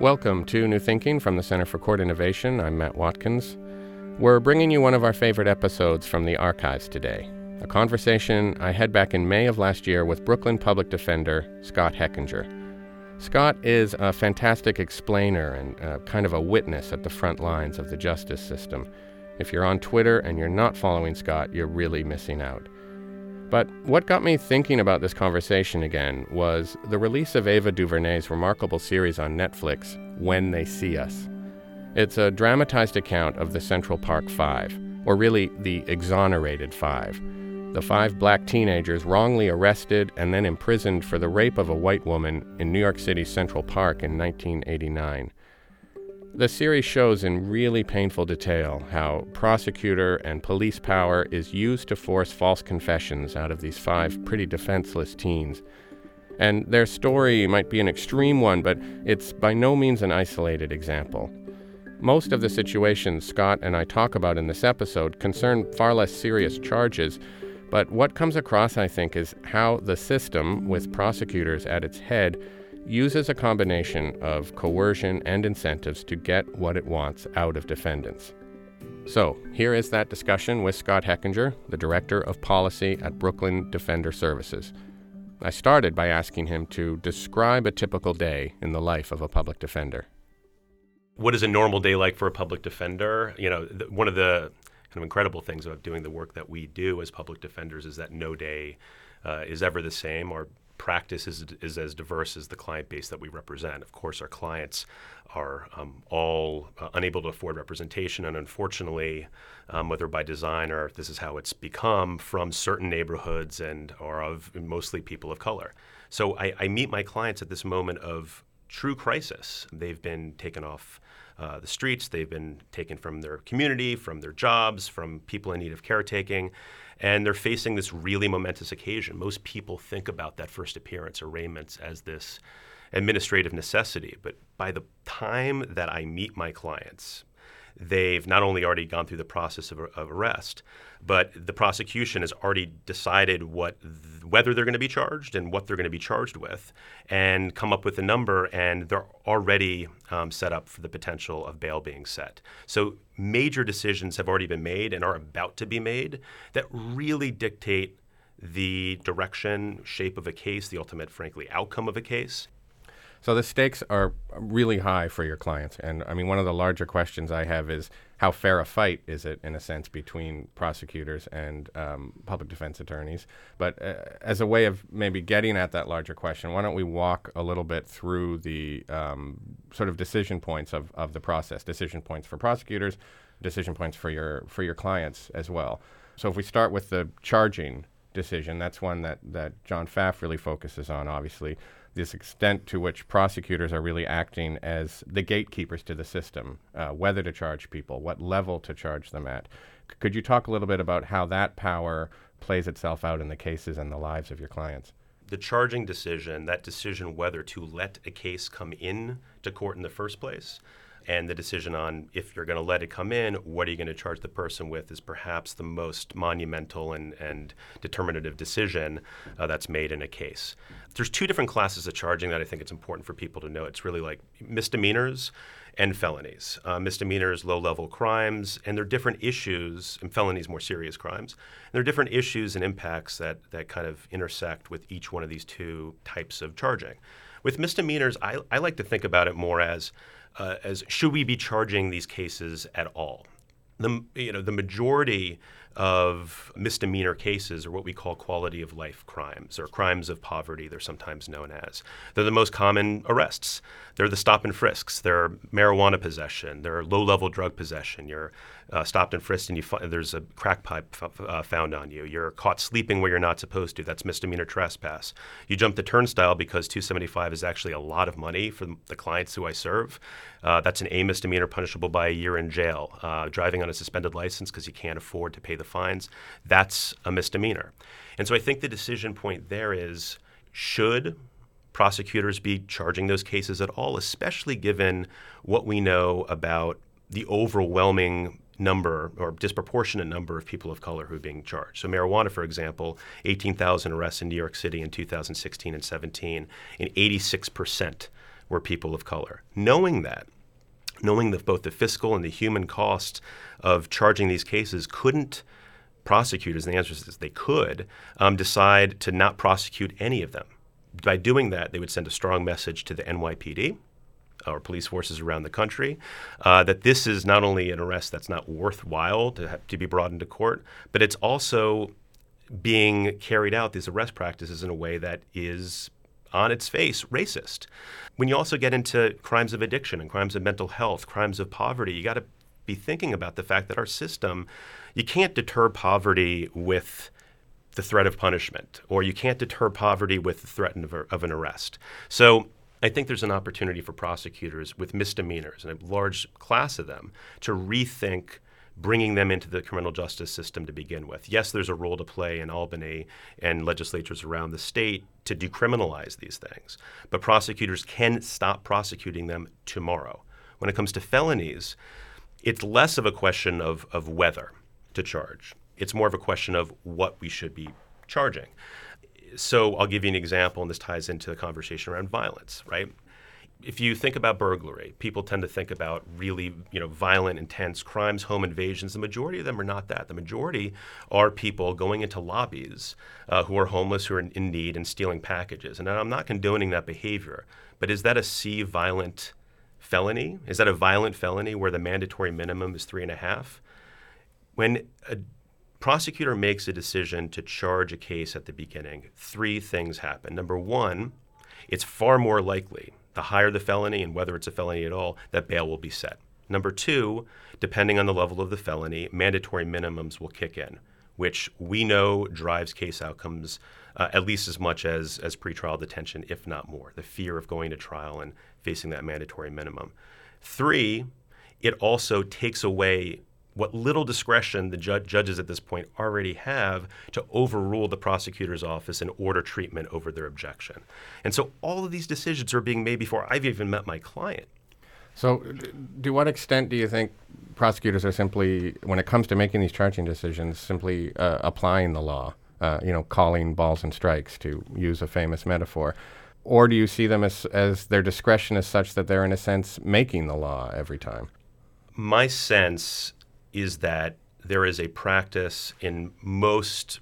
Welcome to New Thinking from the Center for Court Innovation. I'm Matt Watkins. We're bringing you one of our favorite episodes from the archives today a conversation I had back in May of last year with Brooklyn Public Defender Scott Hechinger. Scott is a fantastic explainer and uh, kind of a witness at the front lines of the justice system. If you're on Twitter and you're not following Scott, you're really missing out. But what got me thinking about this conversation again was the release of Ava DuVernay's remarkable series on Netflix, When They See Us. It's a dramatized account of the Central Park Five, or really the Exonerated Five, the five black teenagers wrongly arrested and then imprisoned for the rape of a white woman in New York City's Central Park in 1989. The series shows in really painful detail how prosecutor and police power is used to force false confessions out of these five pretty defenseless teens. And their story might be an extreme one, but it's by no means an isolated example. Most of the situations Scott and I talk about in this episode concern far less serious charges, but what comes across, I think, is how the system, with prosecutors at its head, uses a combination of coercion and incentives to get what it wants out of defendants. So, here is that discussion with Scott Hechinger, the Director of Policy at Brooklyn Defender Services. I started by asking him to describe a typical day in the life of a public defender. What is a normal day like for a public defender? You know, th- one of the kind of incredible things about doing the work that we do as public defenders is that no day uh, is ever the same. Our practice is, is as diverse as the client base that we represent. Of course, our clients are um, all uh, unable to afford representation, and unfortunately, um, whether by design or this is how it's become, from certain neighborhoods and are of mostly people of color. So I, I meet my clients at this moment of true crisis. They've been taken off uh, the streets, they've been taken from their community, from their jobs, from people in need of caretaking and they're facing this really momentous occasion. Most people think about that first appearance arraignments as this administrative necessity, but by the time that I meet my clients, they've not only already gone through the process of, of arrest, but the prosecution has already decided what whether they're going to be charged and what they're going to be charged with, and come up with a number, and they're already um, set up for the potential of bail being set. So major decisions have already been made and are about to be made that really dictate the direction, shape of a case, the ultimate, frankly, outcome of a case. So the stakes are really high for your clients. And I mean, one of the larger questions I have is how fair a fight is it, in a sense, between prosecutors and um, public defense attorneys? But uh, as a way of maybe getting at that larger question, why don't we walk a little bit through the um, sort of decision points of, of the process, decision points for prosecutors, decision points for your, for your clients as well. So if we start with the charging decision, that's one that, that John Pfaff really focuses on, obviously this extent to which prosecutors are really acting as the gatekeepers to the system, uh, whether to charge people, what level to charge them at. C- could you talk a little bit about how that power plays itself out in the cases and the lives of your clients? The charging decision, that decision whether to let a case come in to court in the first place, and the decision on if you're going to let it come in, what are you going to charge the person with, is perhaps the most monumental and, and determinative decision uh, that's made in a case. There's two different classes of charging that I think it's important for people to know. It's really like misdemeanors and felonies. Uh, misdemeanors, low level crimes, and there are different issues, and felonies, more serious crimes. And there are different issues and impacts that, that kind of intersect with each one of these two types of charging. With misdemeanors, I, I like to think about it more as uh, as should we be charging these cases at all? The, you know, the majority of misdemeanor cases or what we call quality of life crimes or crimes of poverty, they're sometimes known as. They're the most common arrests. They're the stop and frisks. They're marijuana possession. They're low level drug possession. You're uh, stopped and frisked and you fi- there's a crack pipe f- uh, found on you. You're caught sleeping where you're not supposed to. That's misdemeanor trespass. You jump the turnstile because 275 is actually a lot of money for the clients who I serve. Uh, that's an A misdemeanor punishable by a year in jail. Uh, driving on a suspended license because you can't afford to pay the fines, that's a misdemeanor. And so I think the decision point there is should prosecutors be charging those cases at all, especially given what we know about the overwhelming number or disproportionate number of people of color who are being charged. So marijuana, for example, 18,000 arrests in New York City in 2016 and 17, and 86 percent were people of color. Knowing that, knowing that both the fiscal and the human cost of charging these cases couldn't prosecutors, and the answer is they could, um, decide to not prosecute any of them. By doing that, they would send a strong message to the NYPD or police forces around the country uh, that this is not only an arrest that's not worthwhile to, to be brought into court, but it's also being carried out, these arrest practices, in a way that is on its face racist. When you also get into crimes of addiction and crimes of mental health, crimes of poverty, you got to be thinking about the fact that our system, you can't deter poverty with the threat of punishment, or you can't deter poverty with the threat of, of an arrest. So I think there's an opportunity for prosecutors with misdemeanors, and a large class of them, to rethink bringing them into the criminal justice system to begin with. Yes, there's a role to play in Albany and legislatures around the state to decriminalize these things, but prosecutors can stop prosecuting them tomorrow. When it comes to felonies, it's less of a question of, of whether to charge. It's more of a question of what we should be charging. So I'll give you an example, and this ties into the conversation around violence, right? If you think about burglary, people tend to think about really, you know, violent, intense crimes, home invasions. The majority of them are not that. The majority are people going into lobbies uh, who are homeless, who are in, in need, and stealing packages. And I'm not condoning that behavior, but is that a C violent felony? Is that a violent felony where the mandatory minimum is three and a half? When a prosecutor makes a decision to charge a case at the beginning, three things happen. Number one, it's far more likely, the higher the felony and whether it's a felony at all, that bail will be set. Number two, depending on the level of the felony, mandatory minimums will kick in, which we know drives case outcomes uh, at least as much as, as pretrial detention, if not more. The fear of going to trial and facing that mandatory minimum. Three, it also takes away what little discretion the ju- judges at this point already have to overrule the prosecutor's office and order treatment over their objection. And so all of these decisions are being made before I've even met my client. So, to what extent do you think prosecutors are simply, when it comes to making these charging decisions, simply uh, applying the law? Uh, you know, calling balls and strikes, to use a famous metaphor. Or do you see them as, as their discretion is such that they're, in a sense, making the law every time? My sense is that there is a practice in most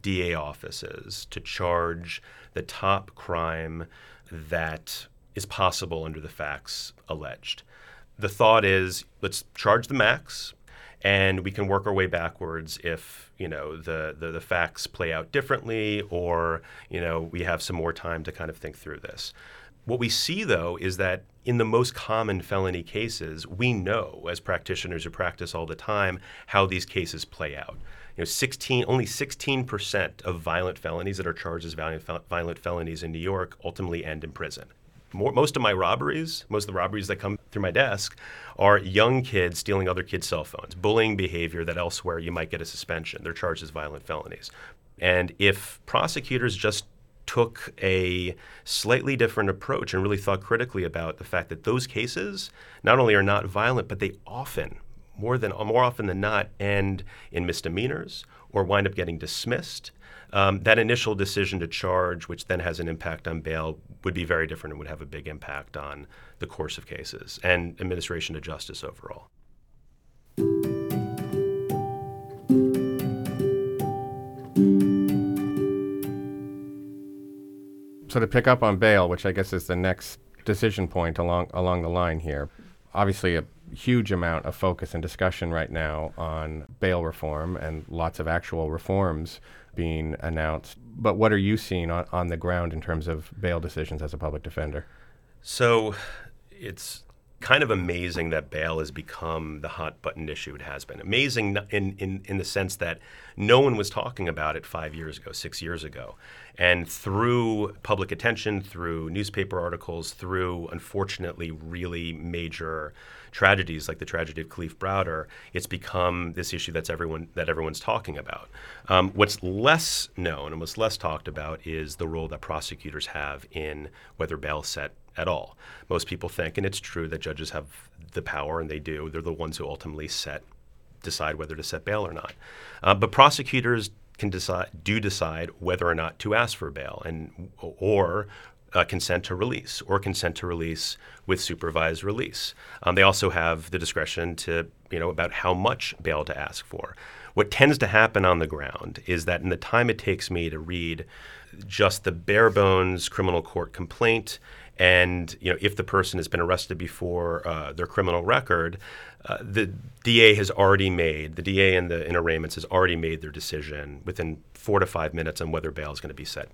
DA offices to charge the top crime that is possible under the facts alleged. The thought is let's charge the max and we can work our way backwards if you know the, the, the facts play out differently or you know we have some more time to kind of think through this what we see though is that in the most common felony cases we know as practitioners who practice all the time how these cases play out you know 16 only 16% of violent felonies that are charged as violent, violent felonies in new york ultimately end in prison more, most of my robberies, most of the robberies that come through my desk, are young kids stealing other kids' cell phones, bullying behavior that elsewhere you might get a suspension. They're charged as violent felonies. And if prosecutors just took a slightly different approach and really thought critically about the fact that those cases not only are not violent, but they often, more than more often than not, end in misdemeanors or wind up getting dismissed um, that initial decision to charge, which then has an impact on bail, would be very different and would have a big impact on the course of cases and administration of justice overall. So to pick up on bail, which I guess is the next decision point along along the line here, obviously a huge amount of focus and discussion right now on bail reform and lots of actual reforms being announced. But what are you seeing on, on the ground in terms of bail decisions as a public defender? So it's kind of amazing that bail has become the hot button issue it has been. Amazing in, in, in the sense that no one was talking about it five years ago, six years ago. And through public attention, through newspaper articles, through unfortunately really major tragedies like the tragedy of Kalief Browder, it's become this issue that's everyone that everyone's talking about. Um, what's less known and what's less talked about is the role that prosecutors have in whether bail set at all. Most people think, and it's true that judges have the power, and they do. They're the ones who ultimately set decide whether to set bail or not. Uh, but prosecutors can decide do decide whether or not to ask for bail, and or uh, consent to release or consent to release with supervised release. Um, they also have the discretion to, you know, about how much bail to ask for. What tends to happen on the ground is that in the time it takes me to read just the bare bones criminal court complaint and you know if the person has been arrested before uh, their criminal record, uh, the DA has already made the DA and the in arraignments has already made their decision within four to five minutes on whether bail is going to be set.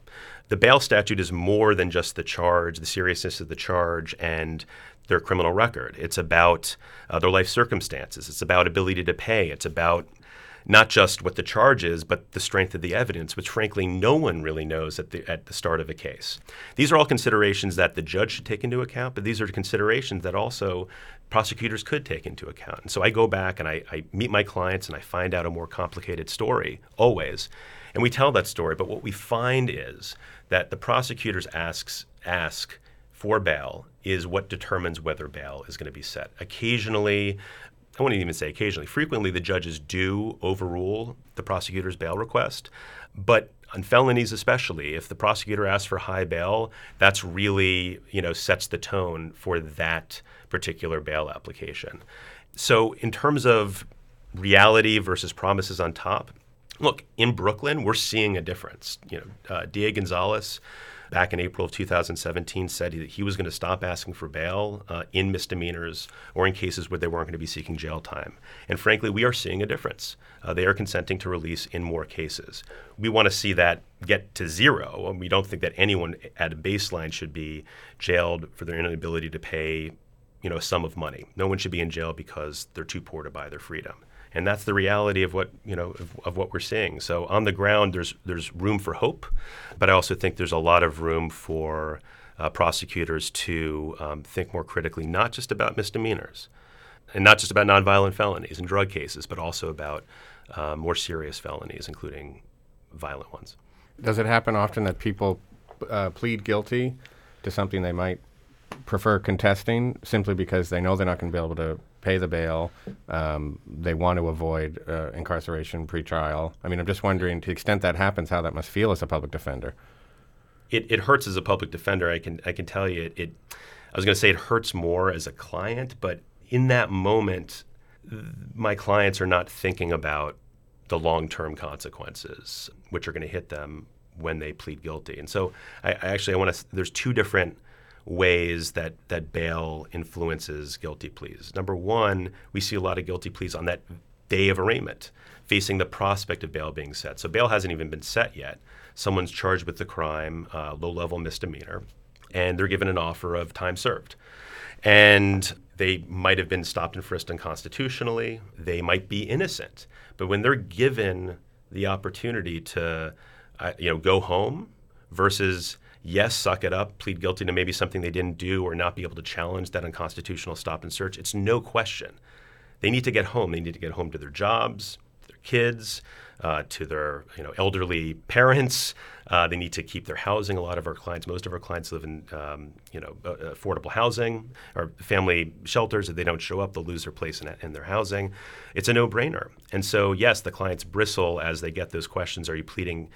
The bail statute is more than just the charge, the seriousness of the charge, and their criminal record. It's about uh, their life circumstances. It's about ability to pay. It's about not just what the charge is, but the strength of the evidence, which frankly no one really knows at the, at the start of a case. These are all considerations that the judge should take into account, but these are considerations that also prosecutors could take into account. And so I go back and I, I meet my clients and I find out a more complicated story, always. And we tell that story, but what we find is that the prosecutors asks, ask for bail is what determines whether bail is going to be set. Occasionally, I wouldn't even say occasionally, frequently the judges do overrule the prosecutor's bail request. But on felonies especially, if the prosecutor asks for high bail, that's really, you know, sets the tone for that particular bail application. So in terms of reality versus promises on top, look, in Brooklyn, we're seeing a difference. You know, uh, D.A. Gonzalez back in April of 2017 said that he was going to stop asking for bail uh, in misdemeanors or in cases where they weren't going to be seeking jail time. And frankly, we are seeing a difference. Uh, they are consenting to release in more cases. We want to see that get to zero. And we don't think that anyone at a baseline should be jailed for their inability to pay you know, a sum of money. No one should be in jail because they're too poor to buy their freedom and that's the reality of what you know of, of, what we're seeing. So on the ground, there's there's room for hope, but I also think there's a lot of room for uh, prosecutors to um, think more critically, not just about misdemeanors, and not just about nonviolent felonies and drug cases, but also about uh, more serious felonies, including violent ones. Does it happen often that people uh, plead guilty to something they might prefer contesting simply because they know they're not going to be able to pay the bail. Um, they want to avoid uh, incarceration pretrial. I mean, I'm just wondering, to the extent that happens, how that must feel as a public defender. It, it hurts as a public defender. I can I can tell you it. it I was going to say it hurts more as a client, but in that moment, th- my clients are not thinking about the long-term consequences, which are going to hit them when they plead guilty. And so, I, I actually I want to. There's two different ways that, that bail influences guilty pleas. Number one, we see a lot of guilty pleas on that day of arraignment, facing the prospect of bail being set. So bail hasn't even been set yet. Someone's charged with the crime, uh, low level misdemeanor, and they're given an offer of time served. And they might have been stopped and frisked unconstitutionally. They might be innocent. But when they're given the opportunity to, uh, you know, go home versus yes, suck it up, plead guilty to maybe something they didn't do or not be able to challenge that unconstitutional stop and search. It's no question. They need to get home. They need to get home to their jobs, their kids, uh, to their you know elderly parents. Uh, they need to keep their housing. A lot of our clients, most of our clients, live in um, you know affordable housing or family shelters. If they don't show up, they'll lose their place in, in their housing. It's a no-brainer. And so, yes, the clients bristle as they get those questions. Are you pleading?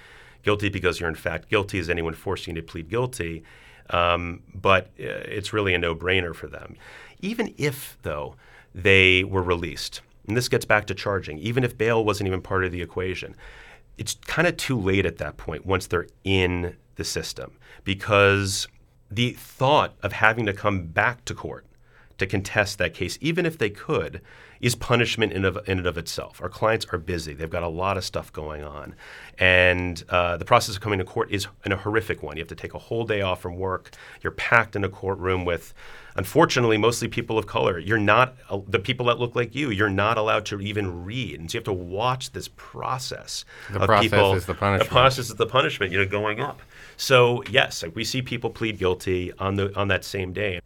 Guilty because you're in fact guilty. Is anyone forcing you to plead guilty? Um, but uh, it's really a no brainer for them. Even if, though, they were released, and this gets back to charging, even if bail wasn't even part of the equation, it's kind of too late at that point once they're in the system because the thought of having to come back to court to contest that case, even if they could, is punishment in, of, in and of itself. Our clients are busy. They've got a lot of stuff going on. And uh, the process of coming to court is a horrific one. You have to take a whole day off from work. You're packed in a courtroom with, unfortunately, mostly people of color. You're not, uh, the people that look like you, you're not allowed to even read. And so you have to watch this process the of process people. Is the punishment. The process is the punishment, you know, going up. So, yes, we see people plead guilty on, the, on that same day.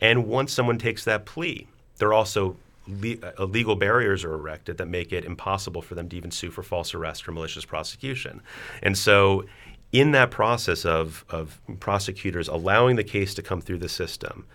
And once someone takes that plea, they're also le- uh, legal barriers are erected that make it impossible for them to even sue for false arrest or malicious prosecution. And so, in that process of, of prosecutors allowing the case to come through the system,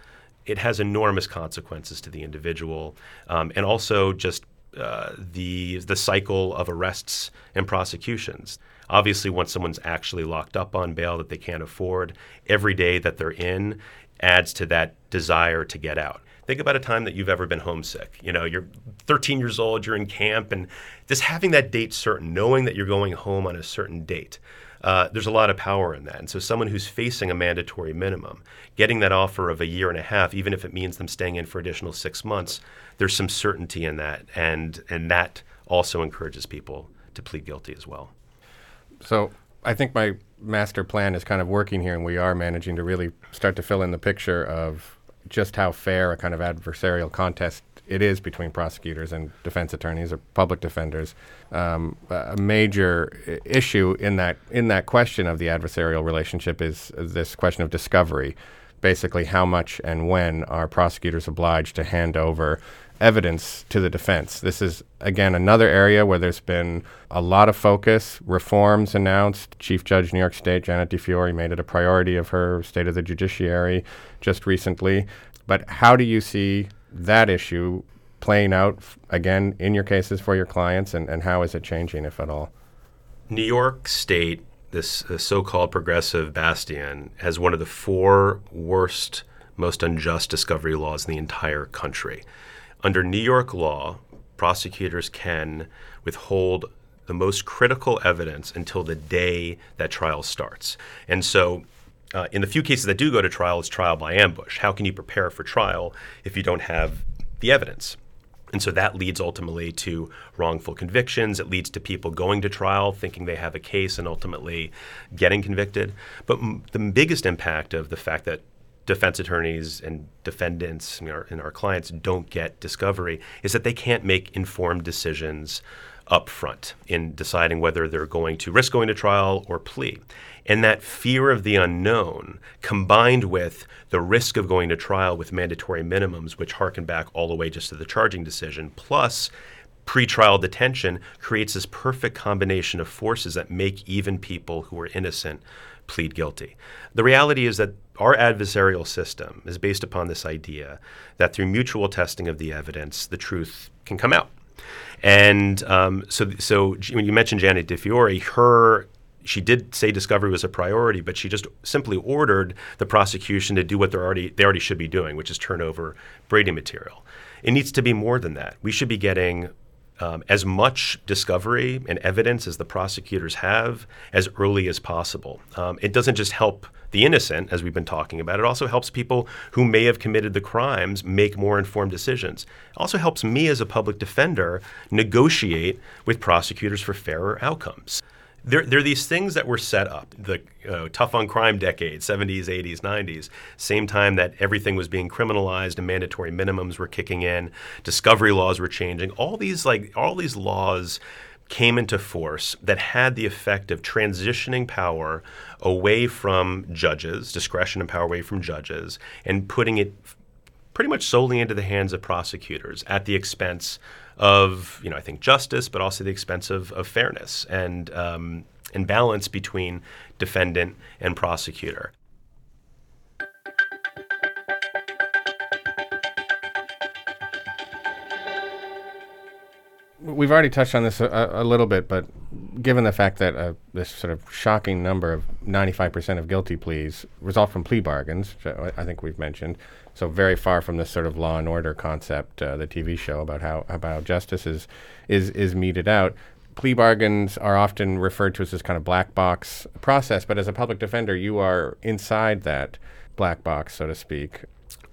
it has enormous consequences to the individual um, and also just uh, the the cycle of arrests and prosecutions. Obviously, once someone's actually locked up on bail that they can't afford, every day that they're in adds to that desire to get out. Think about a time that you've ever been homesick. You know, you're 13 years old, you're in camp, and just having that date certain, knowing that you're going home on a certain date. Uh, there's a lot of power in that. And so, someone who's facing a mandatory minimum, getting that offer of a year and a half, even if it means them staying in for additional six months, there's some certainty in that, and and that also encourages people to plead guilty as well. So, I think my master plan is kind of working here, and we are managing to really start to fill in the picture of just how fair a kind of adversarial contest it is between prosecutors and defense attorneys or public defenders. Um, a major issue in that in that question of the adversarial relationship is this question of discovery. Basically, how much and when are prosecutors obliged to hand over evidence to the defense? This is again another area where there's been a lot of focus, reforms announced. Chief Judge New York State Janet DiFiore made it a priority of her State of the Judiciary just recently. But how do you see that issue playing out again in your cases for your clients, and, and how is it changing, if at all? New York State, this uh, so called progressive bastion, has one of the four worst, most unjust discovery laws in the entire country. Under New York law, prosecutors can withhold the most critical evidence until the day that trial starts. And so, uh, in the few cases that do go to trial, it's trial by ambush. How can you prepare for trial if you don't have the evidence? And so that leads ultimately to wrongful convictions. It leads to people going to trial thinking they have a case and ultimately getting convicted. But m- the biggest impact of the fact that defense attorneys and defendants and our, and our clients don't get discovery is that they can't make informed decisions up front in deciding whether they're going to risk going to trial or plea. And that fear of the unknown, combined with the risk of going to trial with mandatory minimums, which harken back all the way just to the charging decision, plus pretrial detention, creates this perfect combination of forces that make even people who are innocent plead guilty. The reality is that our adversarial system is based upon this idea that through mutual testing of the evidence, the truth can come out. And um, so, so when you mentioned Janet DiFiore, her she did say discovery was a priority, but she just simply ordered the prosecution to do what they already they already should be doing, which is turn over Brady material. It needs to be more than that. We should be getting um, as much discovery and evidence as the prosecutors have as early as possible. Um, it doesn't just help the innocent, as we've been talking about, it also helps people who may have committed the crimes make more informed decisions. It also helps me as a public defender negotiate with prosecutors for fairer outcomes there, there are these things that were set up the uh, tough on crime decade 70s 80s 90s same time that everything was being criminalized and mandatory minimums were kicking in discovery laws were changing. All these like all these laws came into force that had the effect of transitioning power away from judges discretion and power away from judges and putting it pretty much solely into the hands of prosecutors at the expense of, you know, I think justice, but also the expense of, of fairness and um, and balance between defendant and prosecutor. We've already touched on this a, a little bit, but given the fact that uh, this sort of shocking number of 95% of guilty pleas result from plea bargains, I think we've mentioned, so very far from this sort of law and order concept, uh, the TV show about how about justice is is is meted out. Plea bargains are often referred to as this kind of black box process, but as a public defender, you are inside that black box, so to speak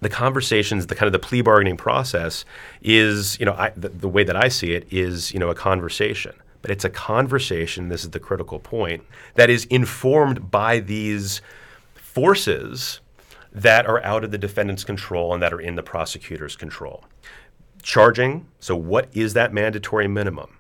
the conversations, the kind of the plea bargaining process is, you know, I, the, the, way that I see it is, you know, a conversation. But it's a conversation, this is the critical point, that is informed by these forces that are out of the defendant's control and that are in the prosecutor's control. Charging, so what is that mandatory minimum?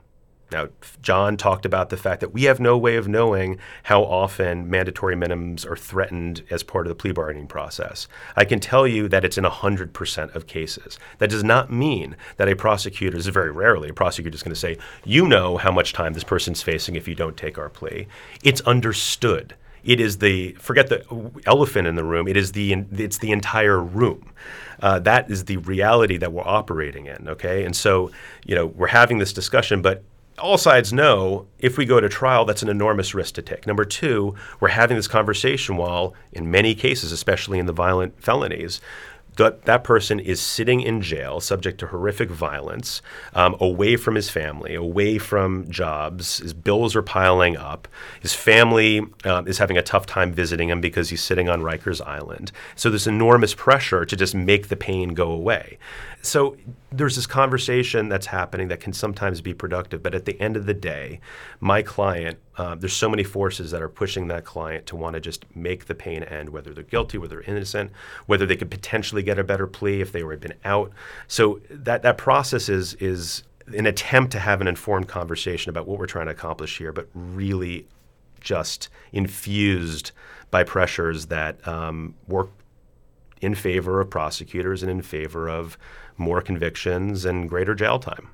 Now, John talked about the fact that we have no way of knowing how often mandatory minimums are threatened as part of the plea bargaining process. I can tell you that it's in 100% of cases. That does not mean that a prosecutor is very rarely a prosecutor is going to say, you know how much time this person's facing if you don't take our plea. It's understood it is the forget the elephant in the room. It is the it's the entire room. Uh, that is the reality that we're operating in. Okay, and so you know we're having this discussion, but all sides know if we go to trial, that's an enormous risk to take. Number two, we're having this conversation while, in many cases, especially in the violent felonies, that, that person is sitting in jail, subject to horrific violence, um, away from his family, away from jobs. His bills are piling up. His family uh, is having a tough time visiting him because he's sitting on Rikers Island. So there's enormous pressure to just make the pain go away so there's this conversation that's happening that can sometimes be productive, but at the end of the day, my client, uh, there's so many forces that are pushing that client to want to just make the pain end, whether they're guilty, whether they're innocent, whether they could potentially get a better plea if they were been out. So that that process is is an attempt to have an informed conversation about what we're trying to accomplish here, but really just infused by pressures that um, work in favor of prosecutors and in favor of more convictions and greater jail time.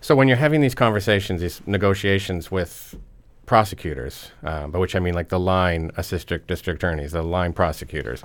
So when you're having these conversations, these negotiations with prosecutors, uh, by which I mean like the line assistant district attorneys, the line prosecutors,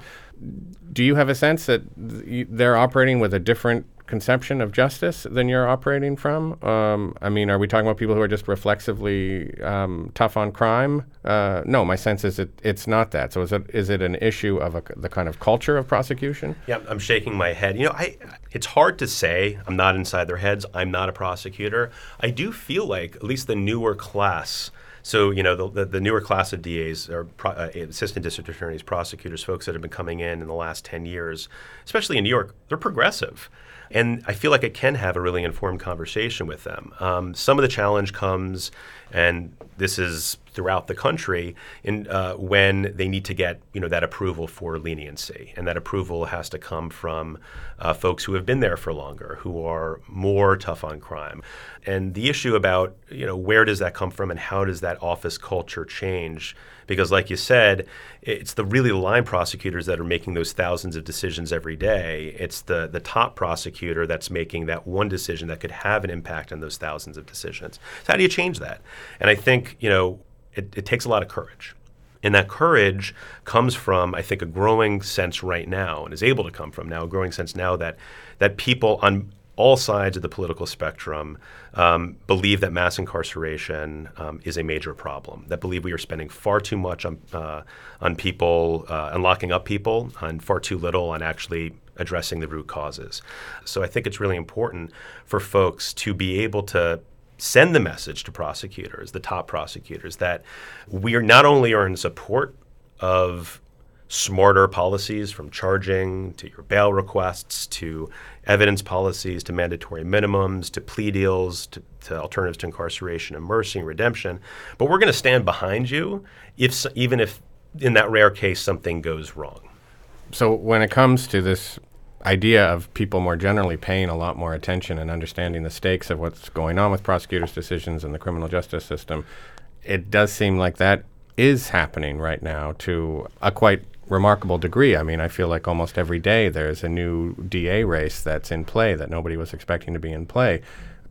do you have a sense that th- they're operating with a different conception of justice than you're operating from? Um, I mean, are we talking about people who are just reflexively um, tough on crime? Uh, no, my sense is it, it's not that. So is it is it an issue of a, the kind of culture of prosecution? Yeah, I'm shaking my head. You know, I it's hard to say. I'm not inside their heads. I'm not a prosecutor. I do feel like at least the newer class. So you know the, the, the newer class of DAs or pro, uh, assistant district attorneys, prosecutors, folks that have been coming in in the last ten years, especially in New York, they're progressive. And I feel like I can have a really informed conversation with them. Um, some of the challenge comes, and this is throughout the country, in uh, when they need to get you know that approval for leniency, and that approval has to come from uh, folks who have been there for longer, who are more tough on crime. And the issue about you know where does that come from, and how does that office culture change? Because, like you said, it's the really line prosecutors that are making those thousands of decisions every day. It's the the top prosecutor that's making that one decision that could have an impact on those thousands of decisions. So how do you change that? And I think you know it, it takes a lot of courage. And that courage comes from, I think, a growing sense right now, and is able to come from now, a growing sense now that that people on all sides of the political spectrum um, believe that mass incarceration um, is a major problem. That believe we are spending far too much on uh, on people, uh, locking up people, and far too little on actually addressing the root causes. So I think it's really important for folks to be able to send the message to prosecutors, the top prosecutors, that we are not only are in support of smarter policies from charging to your bail requests to evidence policies to mandatory minimums to plea deals to, to alternatives to incarceration and mercy and redemption. But we're going to stand behind you if even if in that rare case something goes wrong. So when it comes to this idea of people more generally paying a lot more attention and understanding the stakes of what's going on with prosecutors' decisions in the criminal justice system, it does seem like that is happening right now to a quite remarkable degree. I mean, I feel like almost every day there's a new DA race that's in play that nobody was expecting to be in play.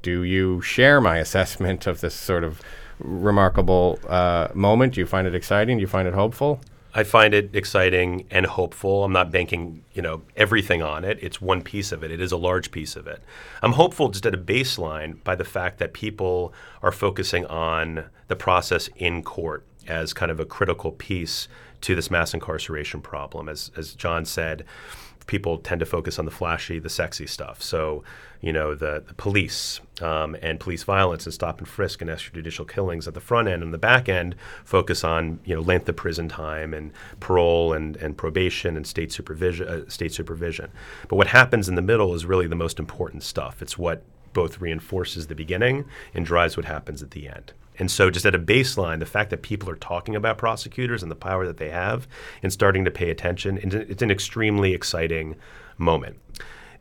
Do you share my assessment of this sort of remarkable uh, moment? Do you find it exciting? Do you find it hopeful? I find it exciting and hopeful. I'm not banking, you know, everything on it. It's one piece of it. It is a large piece of it. I'm hopeful just at a baseline by the fact that people are focusing on the process in court as kind of a critical piece to this mass incarceration problem. As, as John said, people tend to focus on the flashy, the sexy stuff. So, you know, the, the police um, and police violence and stop and frisk and extrajudicial killings at the front end and the back end focus on, you know, length of prison time and parole and, and probation and state supervision. Uh, state supervision. But what happens in the middle is really the most important stuff. It's what both reinforces the beginning and drives what happens at the end. And so, just at a baseline, the fact that people are talking about prosecutors and the power that they have and starting to pay attention, it's an extremely exciting moment.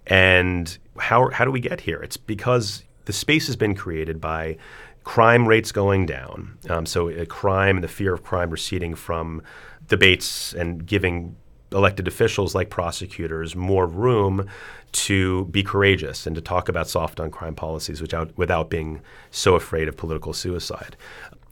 And how, how do we get here? It's because the space has been created by crime rates going down. Um, so, crime and the fear of crime receding from debates and giving elected officials like prosecutors more room to be courageous and to talk about soft on crime policies without, without being so afraid of political suicide.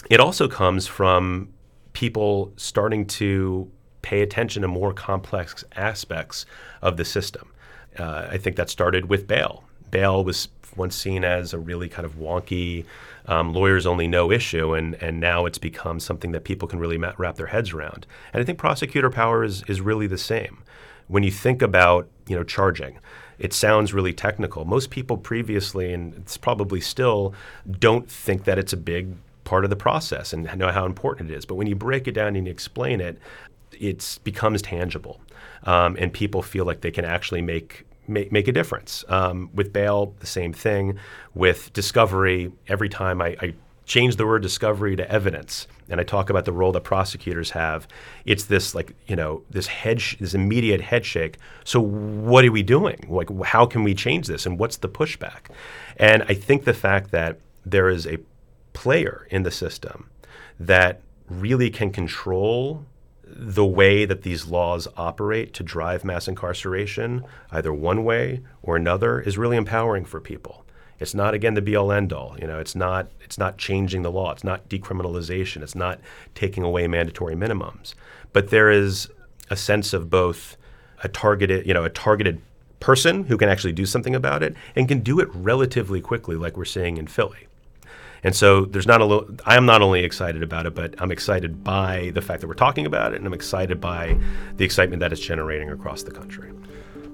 It also comes from people starting to pay attention to more complex aspects of the system. Uh, I think that started with bail. Bail was once seen as a really kind of wonky, um, lawyers only no issue, and, and now it's become something that people can really wrap their heads around. And I think prosecutor power is, is really the same. When you think about you know charging, it sounds really technical. Most people previously, and it's probably still, don't think that it's a big part of the process and know how important it is. But when you break it down and you explain it, it becomes tangible, um, and people feel like they can actually make make, make a difference. Um, with bail, the same thing. With discovery, every time I, I change the word discovery to evidence and i talk about the role that prosecutors have it's this like you know this head sh- this immediate head shake so what are we doing like how can we change this and what's the pushback and i think the fact that there is a player in the system that really can control the way that these laws operate to drive mass incarceration, either one way or another, is really empowering for people. It's not again the be all end all. You know, it's not it's not changing the law. It's not decriminalization. It's not taking away mandatory minimums. But there is a sense of both a targeted, you know, a targeted person who can actually do something about it and can do it relatively quickly, like we're seeing in Philly. And so there's not a little, I am not only excited about it, but I'm excited by the fact that we're talking about it, and I'm excited by the excitement that it's generating across the country.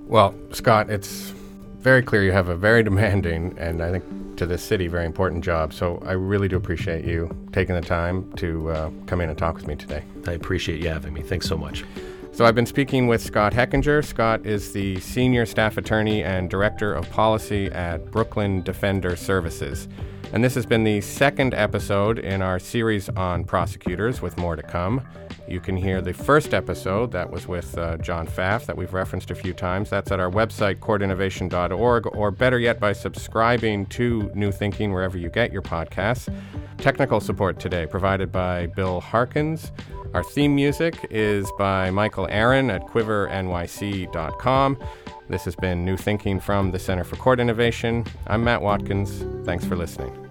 Well, Scott, it's very clear you have a very demanding and I think to this city very important job. So I really do appreciate you taking the time to uh, come in and talk with me today. I appreciate you having me. Thanks so much. So I've been speaking with Scott Hechinger. Scott is the senior staff attorney and director of policy at Brooklyn Defender Services. And this has been the second episode in our series on prosecutors, with more to come. You can hear the first episode that was with uh, John Pfaff that we've referenced a few times. That's at our website, courtinnovation.org, or better yet, by subscribing to New Thinking wherever you get your podcasts. Technical support today provided by Bill Harkins. Our theme music is by Michael Aaron at quivernyc.com. This has been New Thinking from the Center for Court Innovation. I'm Matt Watkins. Thanks for listening.